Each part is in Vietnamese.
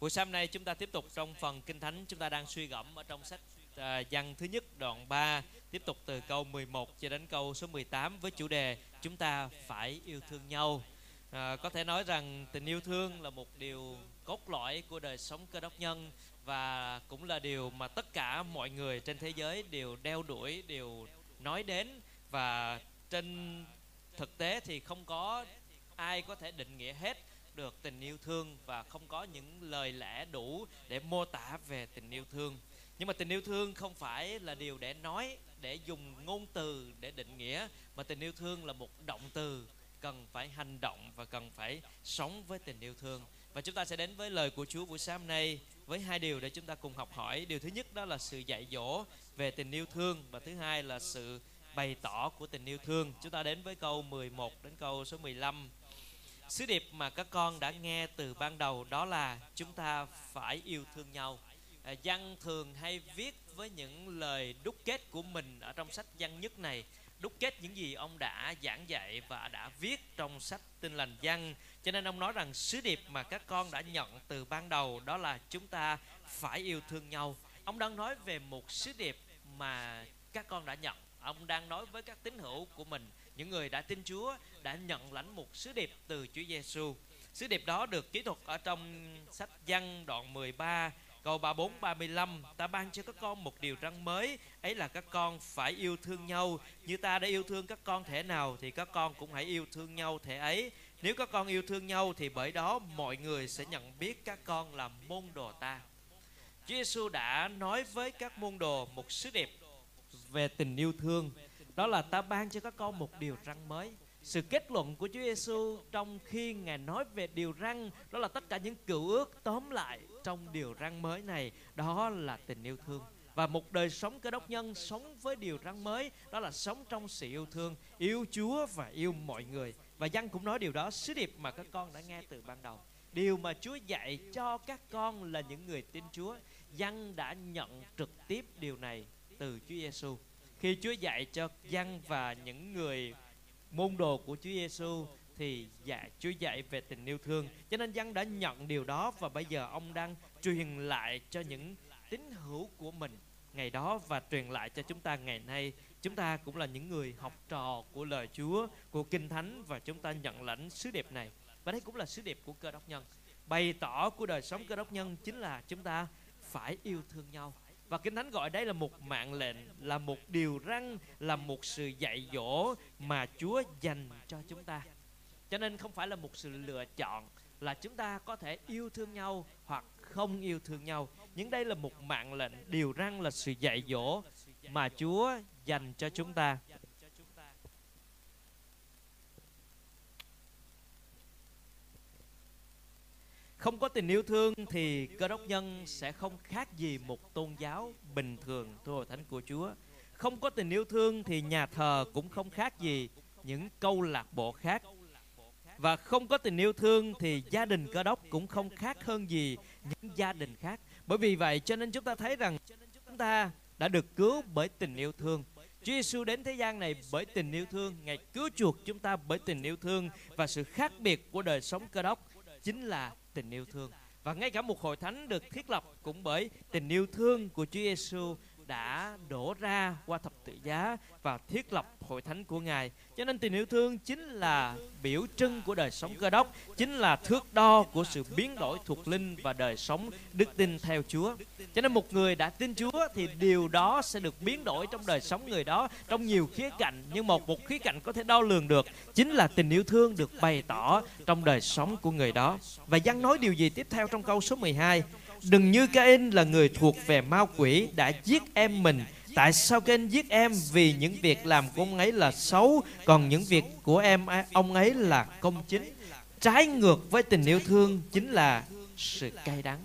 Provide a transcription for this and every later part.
Buổi sáng nay chúng ta tiếp tục trong phần Kinh Thánh. Chúng ta đang suy gẫm ở trong sách à, văn thứ nhất đoạn 3 tiếp tục từ câu 11 cho đến câu số 18 với chủ đề chúng ta phải yêu thương nhau. À, có thể nói rằng tình yêu thương là một điều cốt lõi của đời sống cơ đốc nhân và cũng là điều mà tất cả mọi người trên thế giới đều đeo đuổi, đều nói đến. Và trên thực tế thì không có ai có thể định nghĩa hết được tình yêu thương và không có những lời lẽ đủ để mô tả về tình yêu thương. Nhưng mà tình yêu thương không phải là điều để nói, để dùng ngôn từ để định nghĩa, mà tình yêu thương là một động từ cần phải hành động và cần phải sống với tình yêu thương. Và chúng ta sẽ đến với lời của Chúa buổi sáng nay với hai điều để chúng ta cùng học hỏi. Điều thứ nhất đó là sự dạy dỗ về tình yêu thương và thứ hai là sự bày tỏ của tình yêu thương. Chúng ta đến với câu 11 đến câu số 15 Sứ điệp mà các con đã nghe từ ban đầu đó là chúng ta phải yêu thương nhau. À, Văn thường hay viết với những lời đúc kết của mình ở trong sách văn nhất này. Đúc kết những gì ông đã giảng dạy và đã viết trong sách tin lành văn. Cho nên ông nói rằng sứ điệp mà các con đã nhận từ ban đầu đó là chúng ta phải yêu thương nhau. Ông đang nói về một sứ điệp mà các con đã nhận. Ông đang nói với các tín hữu của mình những người đã tin Chúa đã nhận lãnh một sứ điệp từ Chúa Giêsu. Sứ điệp đó được kỹ thuật ở trong sách Văn đoạn 13 câu 34 35 ta ban cho các con một điều răn mới, ấy là các con phải yêu thương nhau. Như ta đã yêu thương các con thể nào thì các con cũng hãy yêu thương nhau thể ấy. Nếu các con yêu thương nhau thì bởi đó mọi người sẽ nhận biết các con là môn đồ ta. Chúa Giêsu đã nói với các môn đồ một sứ điệp về tình yêu thương đó là ta ban cho các con một điều răng mới. Sự kết luận của Chúa Giêsu trong khi ngài nói về điều răng đó là tất cả những cựu ước tóm lại trong điều răng mới này. Đó là tình yêu thương. Và một đời sống cơ đốc nhân sống với điều răn mới, đó là sống trong sự yêu thương, yêu Chúa và yêu mọi người. Và dân cũng nói điều đó, sứ điệp mà các con đã nghe từ ban đầu. Điều mà Chúa dạy cho các con là những người tin Chúa. Dân đã nhận trực tiếp điều này từ Chúa Giêsu khi Chúa dạy cho dân và những người môn đồ của Chúa Giêsu thì dạ Chúa dạy về tình yêu thương. Cho nên dân đã nhận điều đó và bây giờ ông đang truyền lại cho những tín hữu của mình ngày đó và truyền lại cho chúng ta ngày nay. Chúng ta cũng là những người học trò của lời Chúa, của kinh thánh và chúng ta nhận lãnh sứ điệp này. Và đây cũng là sứ điệp của cơ đốc nhân. Bày tỏ của đời sống cơ đốc nhân chính là chúng ta phải yêu thương nhau và Kinh Thánh gọi đây là một mạng lệnh, là một điều răn, là một sự dạy dỗ mà Chúa dành cho chúng ta. Cho nên không phải là một sự lựa chọn là chúng ta có thể yêu thương nhau hoặc không yêu thương nhau. Nhưng đây là một mạng lệnh, điều răn là sự dạy dỗ mà Chúa dành cho chúng ta. Không có tình yêu thương thì cơ đốc nhân sẽ không khác gì một tôn giáo bình thường thưa hội thánh của Chúa. Không có tình yêu thương thì nhà thờ cũng không khác gì những câu lạc bộ khác. Và không có tình yêu thương thì gia đình cơ đốc cũng không khác hơn gì những gia đình khác. Bởi vì vậy cho nên chúng ta thấy rằng chúng ta đã được cứu bởi tình yêu thương. Chúa Giêsu đến thế gian này bởi tình yêu thương, Ngài cứu chuộc chúng ta bởi tình yêu thương và sự khác biệt của đời sống cơ đốc chính là tình yêu thương. Và ngay cả một hội thánh được thiết lập cũng bởi tình yêu thương của Chúa Giêsu đã đổ ra qua thập tự giá và thiết lập hội thánh của Ngài. Cho nên tình yêu thương chính là biểu trưng của đời sống cơ đốc, chính là thước đo của sự biến đổi thuộc linh và đời sống đức tin theo Chúa. Cho nên một người đã tin Chúa thì điều đó sẽ được biến đổi trong đời sống người đó trong nhiều khía cạnh. Nhưng một một khía cạnh có thể đo lường được chính là tình yêu thương được bày tỏ trong đời sống của người đó. Và Giăng nói điều gì tiếp theo trong câu số 12? Đừng như Cain là người thuộc về ma quỷ đã giết em mình. Tại sao Cain giết em? Vì những việc làm của ông ấy là xấu, Còn những việc của em, ông ấy là công chính. Trái ngược với tình yêu thương Chính là sự cay đắng,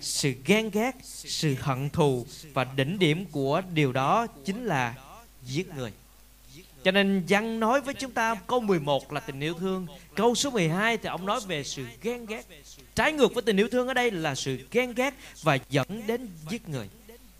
Sự ghen ghét, Sự hận thù. Và đỉnh điểm của điều đó Chính là giết người cho nên văn nói với chúng ta câu 11 là tình yêu thương. Câu số 12 thì ông nói về sự ghen ghét. Trái ngược với tình yêu thương ở đây là sự ghen ghét Và dẫn đến giết người.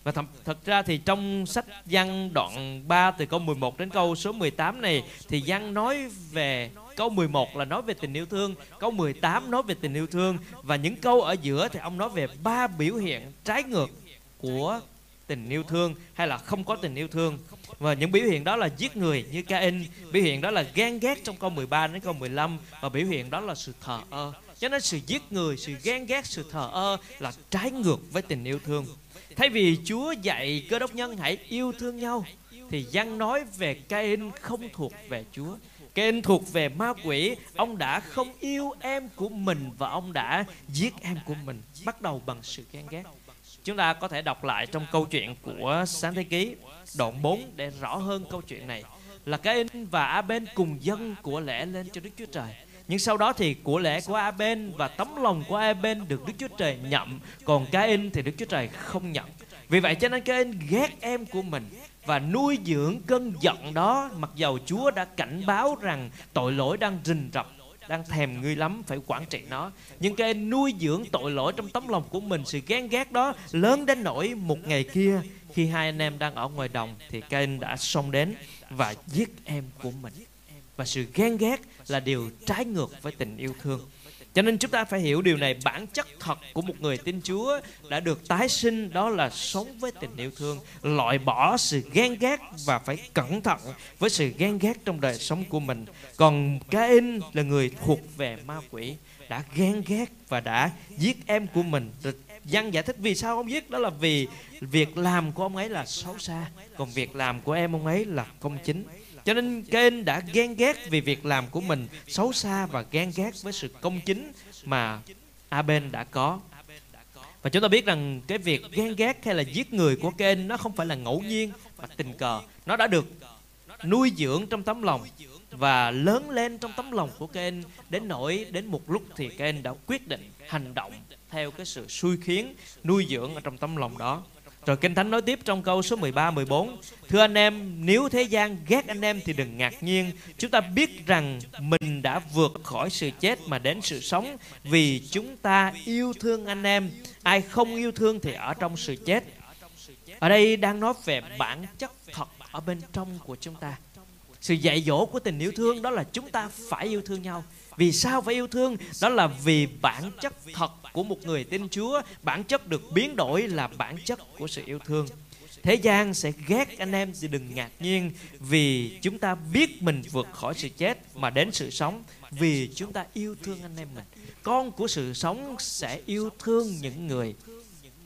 Và thật, thật ra thì trong sách văn đoạn 3 từ câu 11 đến câu số 18 này thì văn nói về câu 11 là nói về tình yêu thương, câu 18 nói về tình yêu thương. Và những câu ở giữa thì ông nói về ba biểu hiện trái ngược của tình yêu thương hay là không có tình yêu thương. Và những biểu hiện đó là giết người như Cain, biểu hiện đó là ghen ghét trong câu 13 đến câu 15 và biểu hiện đó là sự thờ ơ. Cho nên sự giết người, sự ghen ghét, sự thờ ơ là trái ngược với tình yêu thương. Thay vì Chúa dạy cơ đốc nhân hãy yêu thương nhau thì văn nói về Cain không thuộc về Chúa. Cain thuộc về ma quỷ, ông đã không yêu em của mình và ông đã giết em của mình, bắt đầu bằng sự ghen ghét. Chúng ta có thể đọc lại trong câu chuyện của Sáng Thế Ký đoạn 4 để rõ hơn câu chuyện này là Cain và Aben cùng dân của lễ lên cho Đức Chúa Trời. Nhưng sau đó thì của lễ của Aben và tấm lòng của Aben được Đức Chúa Trời nhậm, còn Cain thì Đức Chúa Trời không nhận. Vì vậy cho nên Cain ghét em của mình và nuôi dưỡng cơn giận đó mặc dầu Chúa đã cảnh báo rằng tội lỗi đang rình rập đang thèm ngươi lắm, phải quản trị nó. Nhưng cái nuôi dưỡng tội lỗi trong tấm lòng của mình, sự ghen ghét đó lớn đến nỗi một ngày kia, khi hai anh em đang ở ngoài đồng, thì Cain đã xông đến và giết em của mình. Và sự ghen ghét là điều trái ngược với tình yêu thương cho nên chúng ta phải hiểu điều này bản chất thật của một người tin Chúa đã được tái sinh đó là sống với tình yêu thương, loại bỏ sự ghen ghét và phải cẩn thận với sự ghen ghét trong đời sống của mình. Còn Cain là người thuộc về ma quỷ, đã ghen ghét và đã giết em của mình. Văn giải thích vì sao ông giết đó là vì việc làm của ông ấy là xấu xa, còn việc làm của em ông ấy là công chính. Cho nên Cain đã ghen ghét vì việc làm của mình xấu xa và ghen ghét với sự công chính mà Aben đã có. Và chúng ta biết rằng cái việc ghen ghét hay là giết người của Cain nó không phải là ngẫu nhiên mà tình cờ. Nó đã được nuôi dưỡng trong tấm lòng và lớn lên trong tấm lòng của Cain đến nỗi đến một lúc thì Cain đã quyết định hành động theo cái sự xui khiến nuôi dưỡng ở trong tấm lòng đó. Rồi Kinh Thánh nói tiếp trong câu số 13, 14 Thưa anh em, nếu thế gian ghét anh em thì đừng ngạc nhiên. Chúng ta biết rằng mình đã vượt khỏi sự chết mà đến sự sống. Vì chúng ta yêu thương anh em. Ai không yêu thương thì ở trong sự chết. Ở đây đang nói về bản chất thật ở bên trong của chúng ta. Sự dạy dỗ của tình yêu thương đó là chúng ta phải yêu thương nhau vì sao phải yêu thương? Đó là vì bản chất thật của một người tin Chúa, bản chất được biến đổi là bản chất của sự yêu thương. Thế gian sẽ ghét anh em thì đừng ngạc nhiên vì chúng ta biết mình vượt khỏi sự chết mà đến sự sống vì chúng ta yêu thương anh em mình. Con của sự sống sẽ yêu thương những người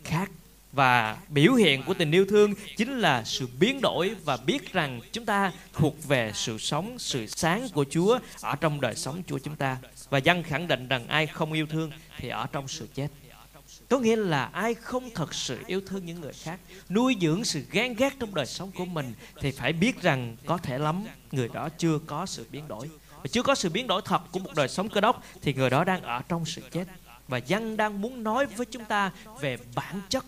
khác và biểu hiện của tình yêu thương chính là sự biến đổi và biết rằng chúng ta thuộc về sự sống, sự sáng của chúa ở trong đời sống của chúng ta. Và dân khẳng định rằng ai không yêu thương thì ở trong sự chết. Có nghĩa là ai không thật sự yêu thương những người khác, nuôi dưỡng sự ghen ghét trong đời sống của mình thì phải biết rằng có thể lắm, người đó chưa có sự biến đổi. Và chưa có sự biến đổi thật của một đời sống cơ đốc thì người đó đang ở trong sự chết. Và dân đang muốn nói với chúng ta về bản chất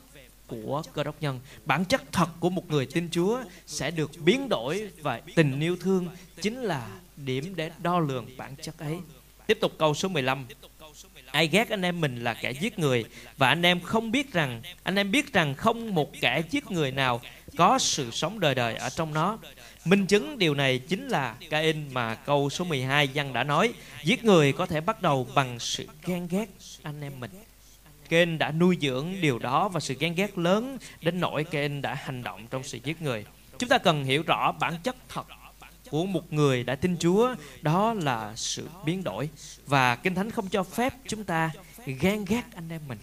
của cơ đốc nhân. Bản chất thật của một người tin chúa sẽ được biến đổi và tình yêu thương chính là điểm để đo lường bản chất ấy. Tiếp tục câu số 15 ai ghét anh em mình là kẻ giết người, và anh em không biết rằng, anh em biết rằng không một kẻ giết người nào có sự sống đời đời ở trong nó. Minh chứng điều này chính là Cain mà câu số 12 văn đã nói, giết người có thể bắt đầu bằng sự ghen ghét anh em mình. Cain đã nuôi dưỡng điều đó và sự ghen ghét lớn đến nỗi Cain đã hành động trong sự giết người. Chúng ta cần hiểu rõ bản chất thật của một người đã tin Chúa, đó là sự biến đổi và Kinh Thánh không cho phép chúng ta ghen ghét anh em mình.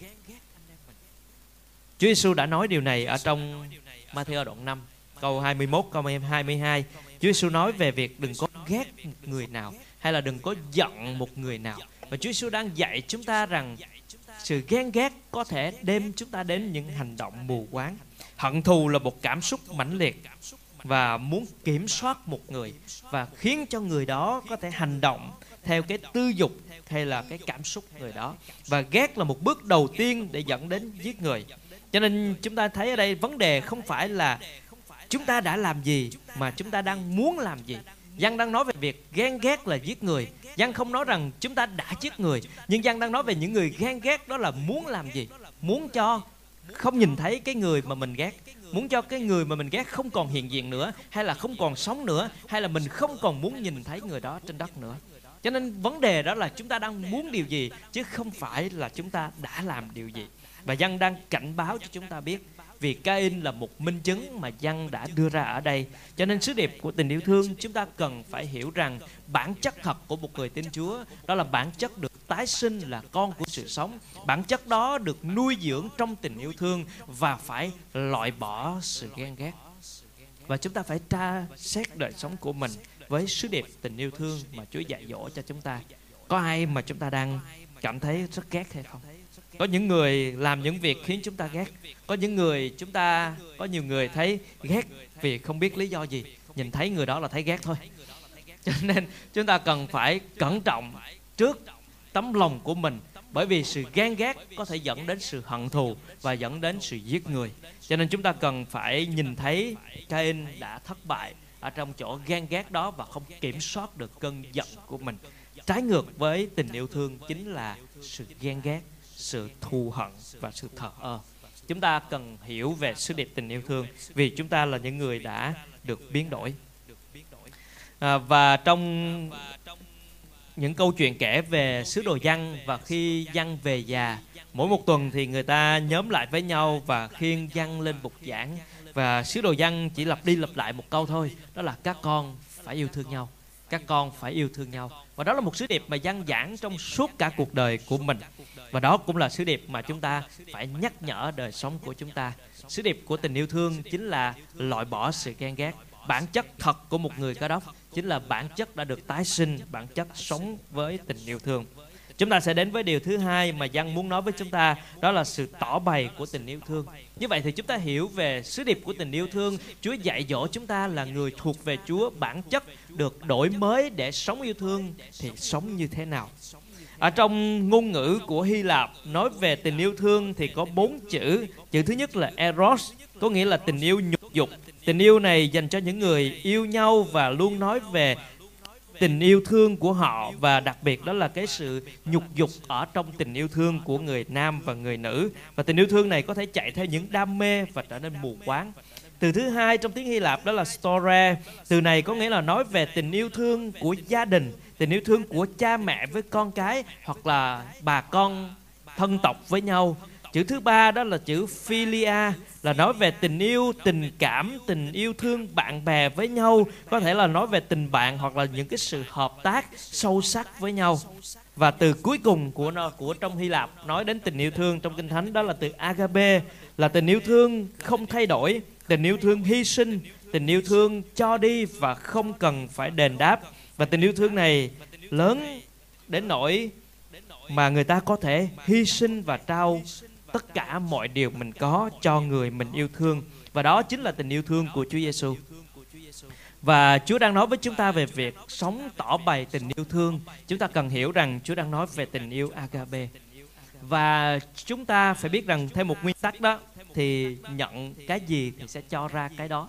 Chúa Giêsu đã nói điều này ở trong Matthew đoạn 5 câu 21 câu 22. Chúa Giêsu nói về việc đừng có ghét một người nào hay là đừng có giận một người nào. Và Chúa Giêsu đang dạy chúng ta rằng sự ghen ghét có thể đem chúng ta đến những hành động mù quáng. Hận thù là một cảm xúc mãnh liệt và muốn kiểm soát một người và khiến cho người đó có thể hành động theo cái tư dục hay là cái cảm xúc người đó. Và ghét là một bước đầu tiên để dẫn đến giết người. Cho nên chúng ta thấy ở đây vấn đề không phải là chúng ta đã làm gì mà chúng ta đang muốn làm gì. Giăng đang nói về việc ghen ghét là giết người. Giăng không nói rằng chúng ta đã giết người, Nhưng Giăng đang nói về những người ghen ghét đó là muốn làm gì? Muốn cho không nhìn thấy cái người mà mình ghét. Muốn cho cái người mà mình ghét không còn hiện diện nữa, hay là không còn sống nữa, hay là mình không còn muốn nhìn thấy người đó trên đất nữa. Cho nên vấn đề đó là chúng ta đang muốn điều gì, chứ không phải là chúng ta đã làm điều gì. Và dân đang cảnh báo cho chúng ta biết vì Cain là một minh chứng mà dân đã đưa ra ở đây. Cho nên sứ điệp của tình yêu thương, chúng ta cần phải hiểu rằng bản chất thật của một người tin Chúa, đó là bản chất được tái sinh là con của sự sống. Bản chất đó được nuôi dưỡng trong tình yêu thương và phải loại bỏ sự ghen ghét. Và chúng ta phải tra xét đời sống của mình với sứ điệp tình yêu thương mà Chúa dạy dỗ cho chúng ta. Có ai mà chúng ta đang cảm thấy rất ghét hay không? Có những người làm những việc khiến chúng ta ghét. Có những người chúng ta, có nhiều người thấy ghét vì không biết lý do gì. Nhìn thấy người đó là thấy ghét thôi. Cho nên chúng ta cần phải cẩn trọng trước tấm lòng của mình, bởi vì sự ghen ghét có thể dẫn đến sự hận thù và dẫn đến sự giết người. Cho nên chúng ta cần phải nhìn thấy Cain đã thất bại ở trong chỗ ghen ghét đó và không kiểm soát được cơn giận của mình. Trái ngược với tình yêu thương chính là sự ghen ghét sự thù hận và sự thờ ơ. Chúng ta cần hiểu về sứ điệp tình yêu thương vì chúng ta là những người đã được biến đổi. À, và trong những câu chuyện kể về sứ đồ dân và khi dân về già mỗi một tuần thì người ta nhóm lại với nhau và khiêng dân lên bục giảng. Và sứ đồ dân chỉ lặp đi lặp lại một câu thôi đó là các con phải yêu thương nhau các con phải yêu thương nhau. Và đó là một sứ điệp mà dân giảng trong suốt cả cuộc đời của mình. Và đó cũng là sứ điệp mà chúng ta phải nhắc nhở đời sống của chúng ta. Sứ điệp của tình yêu thương chính là loại bỏ sự ghen ghét. Bản chất thật của một người cơ đốc chính là bản chất đã được tái sinh, bản chất sống với tình yêu thương. Chúng ta sẽ đến với điều thứ hai mà Giăng muốn nói với chúng ta Đó là sự tỏ bày của tình yêu thương Như vậy thì chúng ta hiểu về sứ điệp của tình yêu thương Chúa dạy dỗ chúng ta là người thuộc về Chúa Bản chất được đổi mới để sống yêu thương Thì sống như thế nào ở trong ngôn ngữ của Hy Lạp nói về tình yêu thương thì có bốn chữ. Chữ thứ nhất là eros, có nghĩa là tình yêu nhục dục. Tình yêu này dành cho những người yêu nhau và luôn nói về tình yêu thương của họ. Và đặc biệt đó là cái sự nhục dục ở trong tình yêu thương của người nam và người nữ. Và tình yêu thương này có thể chạy theo những đam mê và trở nên mù quáng. Từ thứ hai trong tiếng Hy Lạp đó là store từ này có nghĩa là nói về tình yêu thương của gia đình, tình yêu thương của cha mẹ với con cái hoặc là bà con thân tộc với nhau chữ thứ ba đó là chữ philia, là nói về tình yêu, tình cảm, tình yêu thương bạn bè với nhau. Có thể là nói về tình bạn hoặc là những cái sự hợp tác sâu sắc với nhau. Và từ cuối cùng của nó, của trong Hy Lạp, nói đến tình yêu thương trong kinh thánh đó là từ agape, là tình yêu thương không thay đổi, tình yêu thương hy sinh, tình yêu thương cho đi và không cần phải đền đáp. Và tình yêu thương này lớn đến nỗi mà người ta có thể hy sinh và trao tất cả mọi điều mình có cho người mình yêu thương và đó chính là tình yêu thương của Chúa Giêsu. Và Chúa đang nói với chúng ta về việc sống tỏ bày tình yêu thương. Chúng ta cần hiểu rằng Chúa đang nói về tình yêu agape. Và chúng ta phải biết rằng theo một nguyên tắc đó thì nhận cái gì thì sẽ cho ra cái đó.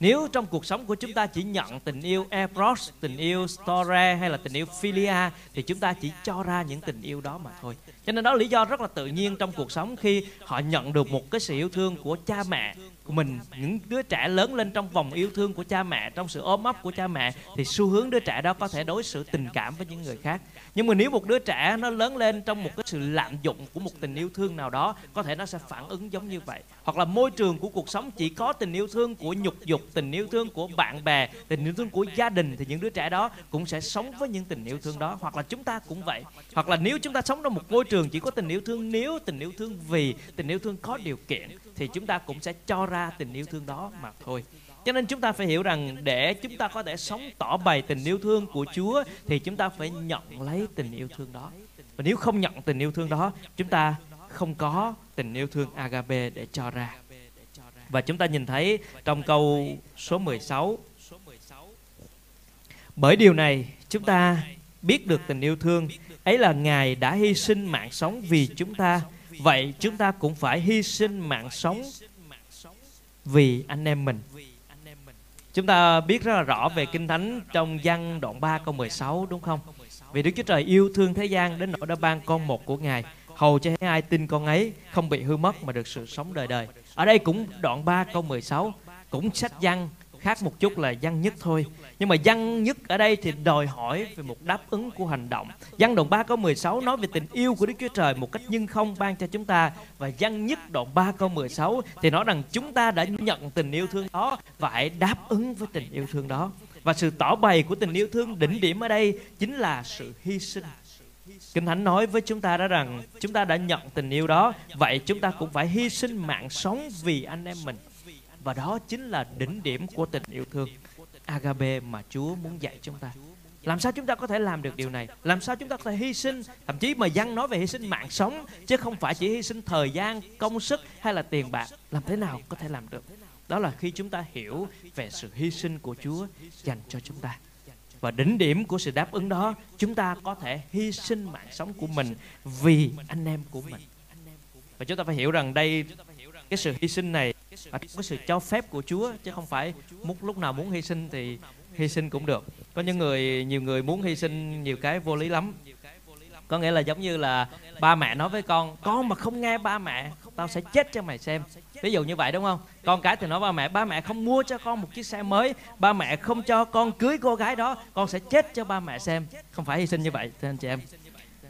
Nếu trong cuộc sống của chúng ta chỉ nhận tình yêu eros, tình yêu store hay là tình yêu philia thì chúng ta chỉ cho ra những tình yêu đó mà thôi. Cho nên đó là lý do rất là tự nhiên trong cuộc sống khi họ nhận được một cái sự yêu thương của cha mẹ của mình. Những đứa trẻ lớn lên trong vòng yêu thương của cha mẹ, trong sự ôm ấp của cha mẹ, thì xu hướng đứa trẻ đó có thể đối xử tình cảm với những người khác. Nhưng mà nếu một đứa trẻ nó lớn lên trong một cái sự lạm dụng của một tình yêu thương nào đó, có thể nó sẽ phản ứng giống như vậy. Hoặc là môi trường của cuộc sống chỉ có tình yêu thương của nhục dục, tình yêu thương của bạn bè, tình yêu thương của gia đình, thì những đứa trẻ đó cũng sẽ sống với những tình yêu thương đó. Hoặc là chúng ta cũng vậy. Hoặc là nếu chúng ta sống trong một môi trường chỉ có tình yêu thương nếu tình yêu thương vì tình yêu thương có điều kiện thì chúng ta cũng sẽ cho ra tình yêu thương đó mà thôi cho nên chúng ta phải hiểu rằng để chúng ta có thể sống tỏ bày tình yêu thương của Chúa thì chúng ta phải nhận lấy tình yêu thương đó. Và nếu không nhận tình yêu thương đó, chúng ta không có tình yêu thương agape để cho ra. Và chúng ta nhìn thấy trong câu số 16 Bởi điều này chúng ta biết được tình yêu thương ấy là Ngài đã hy sinh mạng sống vì chúng ta Vậy chúng ta cũng phải hy sinh mạng sống vì anh em mình. Chúng ta biết rất là rõ về Kinh Thánh trong văn đoạn 3 câu 16 đúng không? Vì Đức Chúa Trời yêu thương thế gian đến nỗi đã ban con một của Ngài hầu cho ai tin con ấy không bị hư mất mà được sự sống đời đời. Ở đây cũng đoạn 3 câu 16 cũng sách văn khác một chút là văn nhất thôi. Nhưng mà văn nhất ở đây thì đòi hỏi về một đáp ứng của hành động. Văn đoạn 3 câu 16 nói về tình yêu của Đức Chúa Trời một cách nhưng không ban cho chúng ta. Và văn nhất đoạn 3 câu 16 thì nói rằng chúng ta đã nhận tình yêu thương đó và hãy đáp ứng với tình yêu thương đó. Và sự tỏ bày của tình yêu thương đỉnh điểm ở đây chính là sự hy sinh. Kinh Thánh nói với chúng ta đó rằng chúng ta đã nhận tình yêu đó, vậy chúng ta cũng phải hy sinh mạng sống vì anh em mình. Và đó chính là đỉnh điểm của tình yêu thương agape mà Chúa muốn dạy chúng ta. Làm sao chúng ta có thể làm được điều này? Làm sao chúng ta có thể hy sinh? Thậm chí mà dân nói về hy sinh mạng sống chứ không phải chỉ hy sinh thời gian, công sức hay là tiền bạc. Làm thế nào có thể làm được? Đó là khi chúng ta hiểu về sự hy sinh của Chúa dành cho chúng ta. Và đỉnh điểm của sự đáp ứng đó, chúng ta có thể hy sinh mạng sống của mình vì anh em của mình. Và chúng ta phải hiểu rằng đây cái sự hy sinh này và cái sự cho phép của Chúa chứ không phải muốn lúc nào muốn hy sinh thì hy sinh cũng được. Có những người nhiều người muốn hy sinh nhiều cái vô lý lắm. Có nghĩa là giống như là ba mẹ nói với con, con mà không nghe ba mẹ, tao sẽ chết cho mày xem. Ví dụ như vậy đúng không? Con cái thì nói ba mẹ, ba mẹ không mua cho con một chiếc xe mới, ba mẹ không cho con cưới cô gái đó, con sẽ chết cho ba mẹ xem. Không phải hy sinh như vậy, thưa anh chị em.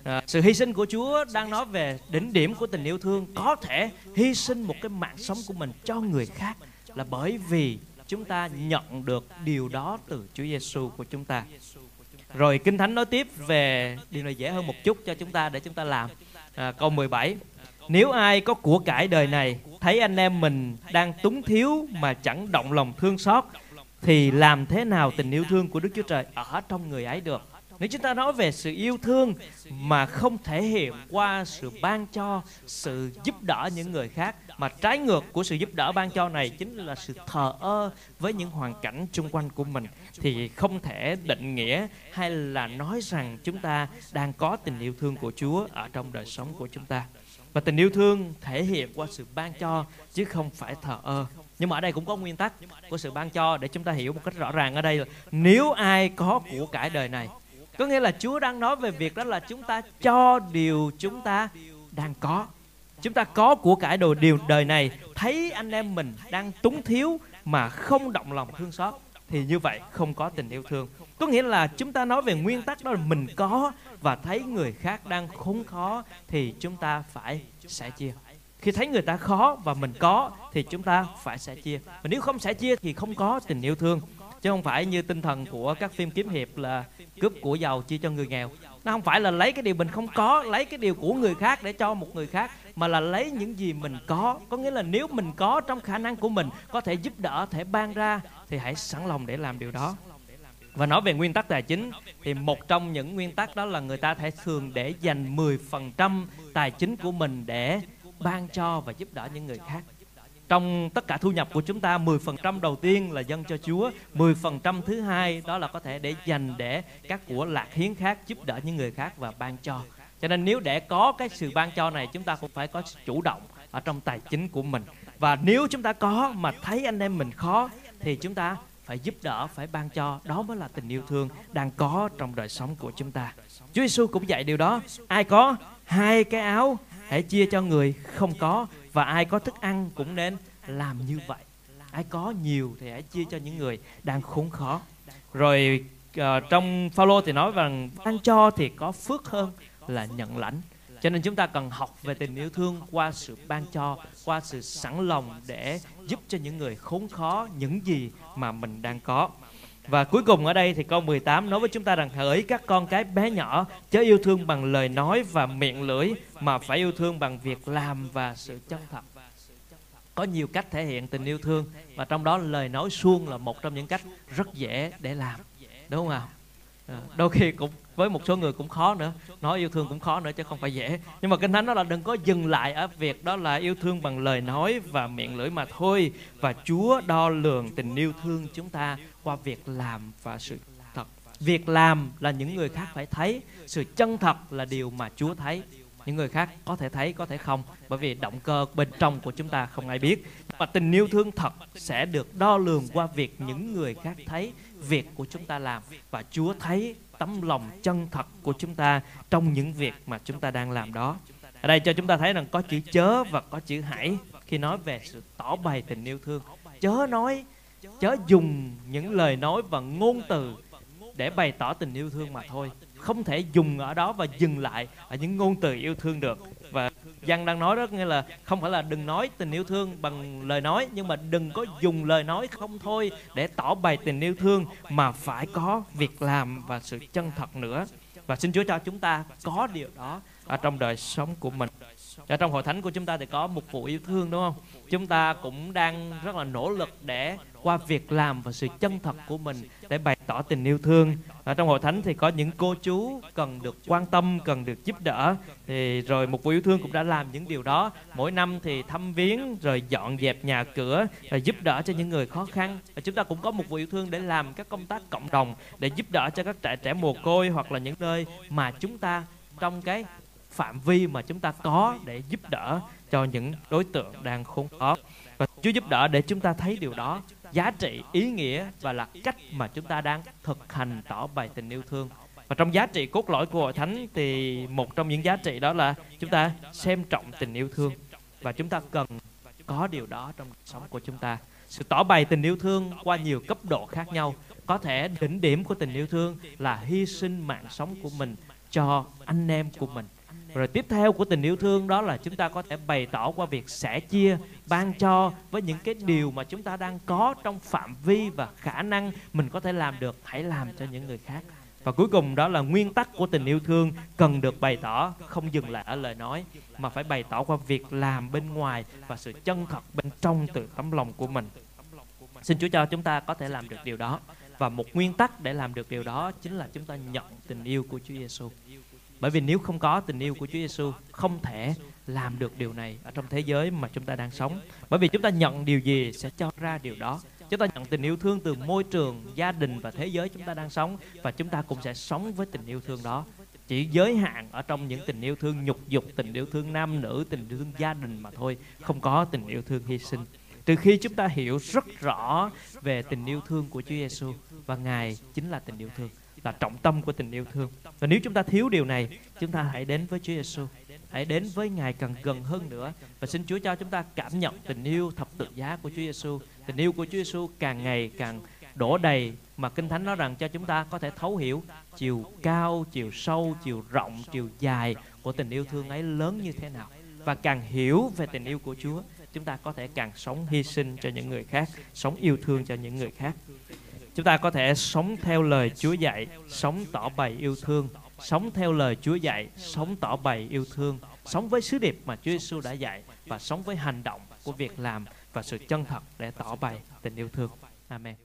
À, sự hy sinh của Chúa đang nói về đỉnh điểm của tình yêu thương có thể hy sinh một cái mạng sống của mình cho người khác là bởi vì chúng ta nhận được điều đó từ Chúa Giêsu của chúng ta. Rồi Kinh Thánh nói tiếp về điều này dễ hơn một chút cho chúng ta để chúng ta làm. À, câu 17 Nếu ai có của cải đời này Thấy anh em mình đang túng thiếu Mà chẳng động lòng thương xót Thì làm thế nào tình yêu thương của Đức Chúa Trời Ở trong người ấy được nếu chúng ta nói về sự yêu thương mà không thể hiện qua sự ban cho, sự giúp đỡ những người khác mà trái ngược của sự giúp đỡ ban cho này chính là sự thờ ơ với những hoàn cảnh xung quanh của mình thì không thể định nghĩa hay là nói rằng chúng ta đang có tình yêu thương của Chúa ở trong đời sống của chúng ta. Và tình yêu thương thể hiện qua sự ban cho chứ không phải thờ ơ. Nhưng mà ở đây cũng có nguyên tắc của sự ban cho để chúng ta hiểu một cách rõ ràng ở đây là nếu ai có của cải đời này có nghĩa là Chúa đang nói về việc đó là chúng ta cho điều chúng ta đang có. Chúng ta có của cải đồ điều đời này, thấy anh em mình đang túng thiếu mà không động lòng thương xót thì như vậy không có tình yêu thương. Có nghĩa là chúng ta nói về nguyên tắc đó là mình có và thấy người khác đang khốn khó thì chúng ta phải sẻ chia. Khi thấy người ta khó và mình có thì chúng ta phải sẻ chia. Và nếu không sẻ chia thì không có tình yêu thương chứ không phải như tinh thần của các phim kiếm hiệp là cướp của giàu chia cho người nghèo. Nó không phải là lấy cái điều mình không có, lấy cái điều của người khác để cho một người khác, mà là lấy những gì mình có. Có nghĩa là nếu mình có trong khả năng của mình, có thể giúp đỡ, thể ban ra, thì hãy sẵn lòng để làm điều đó. Và nói về nguyên tắc tài chính, thì một trong những nguyên tắc đó là người ta thể thường để dành 10% tài chính của mình để ban cho và giúp đỡ những người khác trong tất cả thu nhập của chúng ta 10% đầu tiên là dâng cho Chúa 10% thứ hai đó là có thể để dành để các của lạc hiến khác giúp đỡ những người khác và ban cho. Cho nên nếu để có cái sự ban cho này, chúng ta cũng phải có chủ động ở trong tài chính của mình. Và nếu chúng ta có mà thấy anh em mình khó, thì chúng ta phải giúp đỡ, phải ban cho. Đó mới là tình yêu thương đang có trong đời sống của chúng ta. Chúa Giêsu cũng dạy điều đó. Ai có hai cái áo hãy chia cho người không có và ai có thức ăn cũng nên làm như vậy. Ai có nhiều thì hãy chia cho những người đang khốn khó. Rồi uh, trong Phaolô thì nói rằng ban cho thì có phước hơn là nhận lãnh. Cho nên chúng ta cần học về tình yêu thương qua sự ban cho qua sự sẵn lòng để giúp cho những người khốn khó những gì mà mình đang có và cuối cùng ở đây thì câu 18 nói với chúng ta rằng hỡi các con cái bé nhỏ chớ yêu thương bằng lời nói và miệng lưỡi mà phải yêu thương bằng việc làm và sự chân thật. Có nhiều cách thể hiện tình yêu thương và trong đó lời nói suông là một trong những cách rất dễ để làm. Đúng không ạ? À, đôi khi cũng với một số người cũng khó nữa. Nói yêu thương cũng khó nữa chứ không phải dễ. Nhưng mà kinh thánh đó là đừng có dừng lại ở việc đó là yêu thương bằng lời nói và miệng lưỡi mà thôi. Và chúa đo lường tình yêu thương chúng ta qua việc làm và sự thật. Việc làm là những người khác phải thấy. Sự chân thật là điều mà chúa thấy. Những người khác có thể thấy, có thể không. Bởi vì động cơ bên trong của chúng ta không ai biết. Và tình yêu thương thật sẽ được đo lường qua việc những người khác thấy, việc của chúng ta làm. Và chúa thấy tấm lòng chân thật của chúng ta trong những việc mà chúng ta đang làm đó. Ở đây cho chúng ta thấy rằng có chữ chớ và có chữ hãy khi nói về sự tỏ bày tình yêu thương. Chớ nói, chớ dùng những lời nói và ngôn từ để bày tỏ tình yêu thương mà thôi. Không thể dùng ở đó và dừng lại ở những ngôn từ yêu thương được văn đang nói đó nghĩa là không phải là đừng nói tình yêu thương bằng lời nói, nhưng mà đừng có dùng lời nói không thôi để tỏ bày tình yêu thương, mà phải có việc làm và sự chân thật nữa. Và xin Chúa cho chúng ta có điều đó ở trong đời sống của mình. Ở trong hội thánh của chúng ta thì có một vụ yêu thương, đúng không? Chúng ta cũng đang rất là nỗ lực để qua việc làm và sự chân thật của mình để bày tỏ tình yêu thương. Ở trong hội thánh thì có những cô chú cần được quan tâm, cần được giúp đỡ. Thì rồi một vụ yêu thương cũng đã làm những điều đó. Mỗi năm thì thăm viếng, rồi dọn dẹp nhà cửa, rồi giúp đỡ cho những người khó khăn. Và chúng ta cũng có một vụ yêu thương để làm các công tác cộng đồng, để giúp đỡ cho các trẻ trẻ mồ côi hoặc là những nơi mà chúng ta, trong cái phạm vi mà chúng ta có để giúp đỡ cho những đối tượng đang khốn khó. Và Chúa giúp đỡ để chúng ta thấy điều đó giá trị, ý nghĩa và là cách mà chúng ta đang thực hành tỏ bày tình yêu thương. Và trong giá trị cốt lõi của hội thánh thì một trong những giá trị đó là chúng ta xem trọng tình yêu thương. Và chúng ta cần có điều đó trong cuộc sống của chúng ta. Sự tỏ bày tình yêu thương qua nhiều cấp độ khác nhau. Có thể đỉnh điểm của tình yêu thương là hy sinh mạng sống của mình cho anh em của mình rồi tiếp theo của tình yêu thương đó là chúng ta có thể bày tỏ qua việc sẻ chia, ban cho với những cái điều mà chúng ta đang có trong phạm vi và khả năng mình có thể làm được, hãy làm cho những người khác. Và cuối cùng đó là nguyên tắc của tình yêu thương cần được bày tỏ, không dừng lại ở lời nói, mà phải bày tỏ qua việc làm bên ngoài và sự chân thật bên trong từ tấm lòng của mình. Xin chúa cho chúng ta có thể làm được điều đó. Và một nguyên tắc để làm được điều đó chính là chúng ta nhận tình yêu của Chúa Giêsu. Bởi vì nếu không có tình yêu của Chúa Giêsu, không thể làm được điều này ở trong thế giới mà chúng ta đang sống. Bởi vì chúng ta nhận điều gì sẽ cho ra điều đó. Chúng ta nhận tình yêu thương từ môi trường, gia đình và thế giới chúng ta đang sống và chúng ta cũng sẽ sống với tình yêu thương đó. Chỉ giới hạn ở trong những tình yêu thương nhục dục, tình yêu thương nam nữ, tình yêu thương gia đình mà thôi, không có tình yêu thương hy sinh. Từ khi chúng ta hiểu rất rõ về tình yêu thương của Chúa Giêsu và Ngài chính là tình yêu thương, là trọng tâm của tình yêu thương. Và nếu chúng ta thiếu điều này, chúng ta hãy đến với Chúa Giêsu, hãy đến với Ngài càng gần hơn nữa và xin Chúa cho chúng ta cảm nhận tình yêu thập tự giá của Chúa Giêsu. Tình yêu của Chúa Giêsu càng ngày càng đổ đầy mà Kinh Thánh nói rằng cho chúng ta có thể thấu hiểu chiều cao, chiều sâu, chiều rộng, chiều dài của tình yêu thương ấy lớn như thế nào. Và càng hiểu về tình yêu của Chúa, chúng ta có thể càng sống hy sinh cho những người khác, sống yêu thương cho những người khác. Chúng ta có thể sống theo lời Chúa dạy, sống tỏ bày yêu thương, sống theo lời Chúa dạy, sống tỏ bày yêu thương, sống với sứ điệp mà Chúa Giêsu đã dạy và sống với hành động của việc làm và sự chân thật để tỏ bày tình yêu thương. Amen.